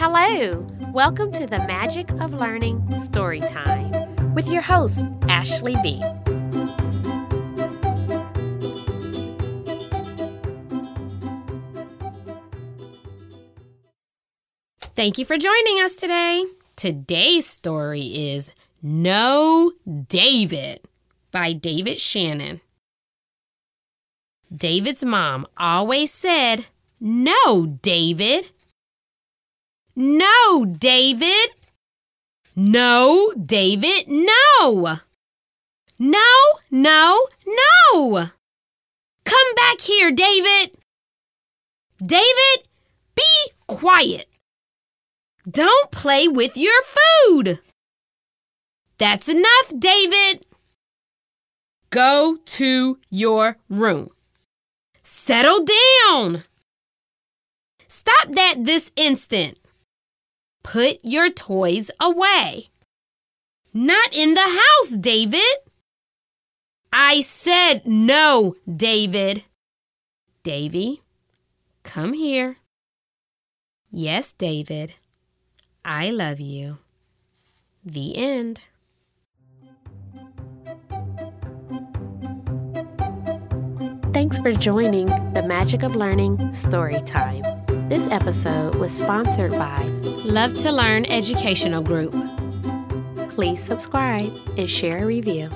Hello! Welcome to the Magic of Learning Story Time with your host, Ashley B. Thank you for joining us today. Today's story is No David by David Shannon. David's mom always said, No, David. No, David. No, David, no. No, no, no. Come back here, David. David, be quiet. Don't play with your food. That's enough, David. Go to your room. Settle down. Stop that this instant. Put your toys away. Not in the house, David. I said no, David. Davy, come here. Yes, David. I love you. The end. Thanks for joining the Magic of Learning Story Time. This episode was sponsored by Love to Learn Educational Group. Please subscribe and share a review.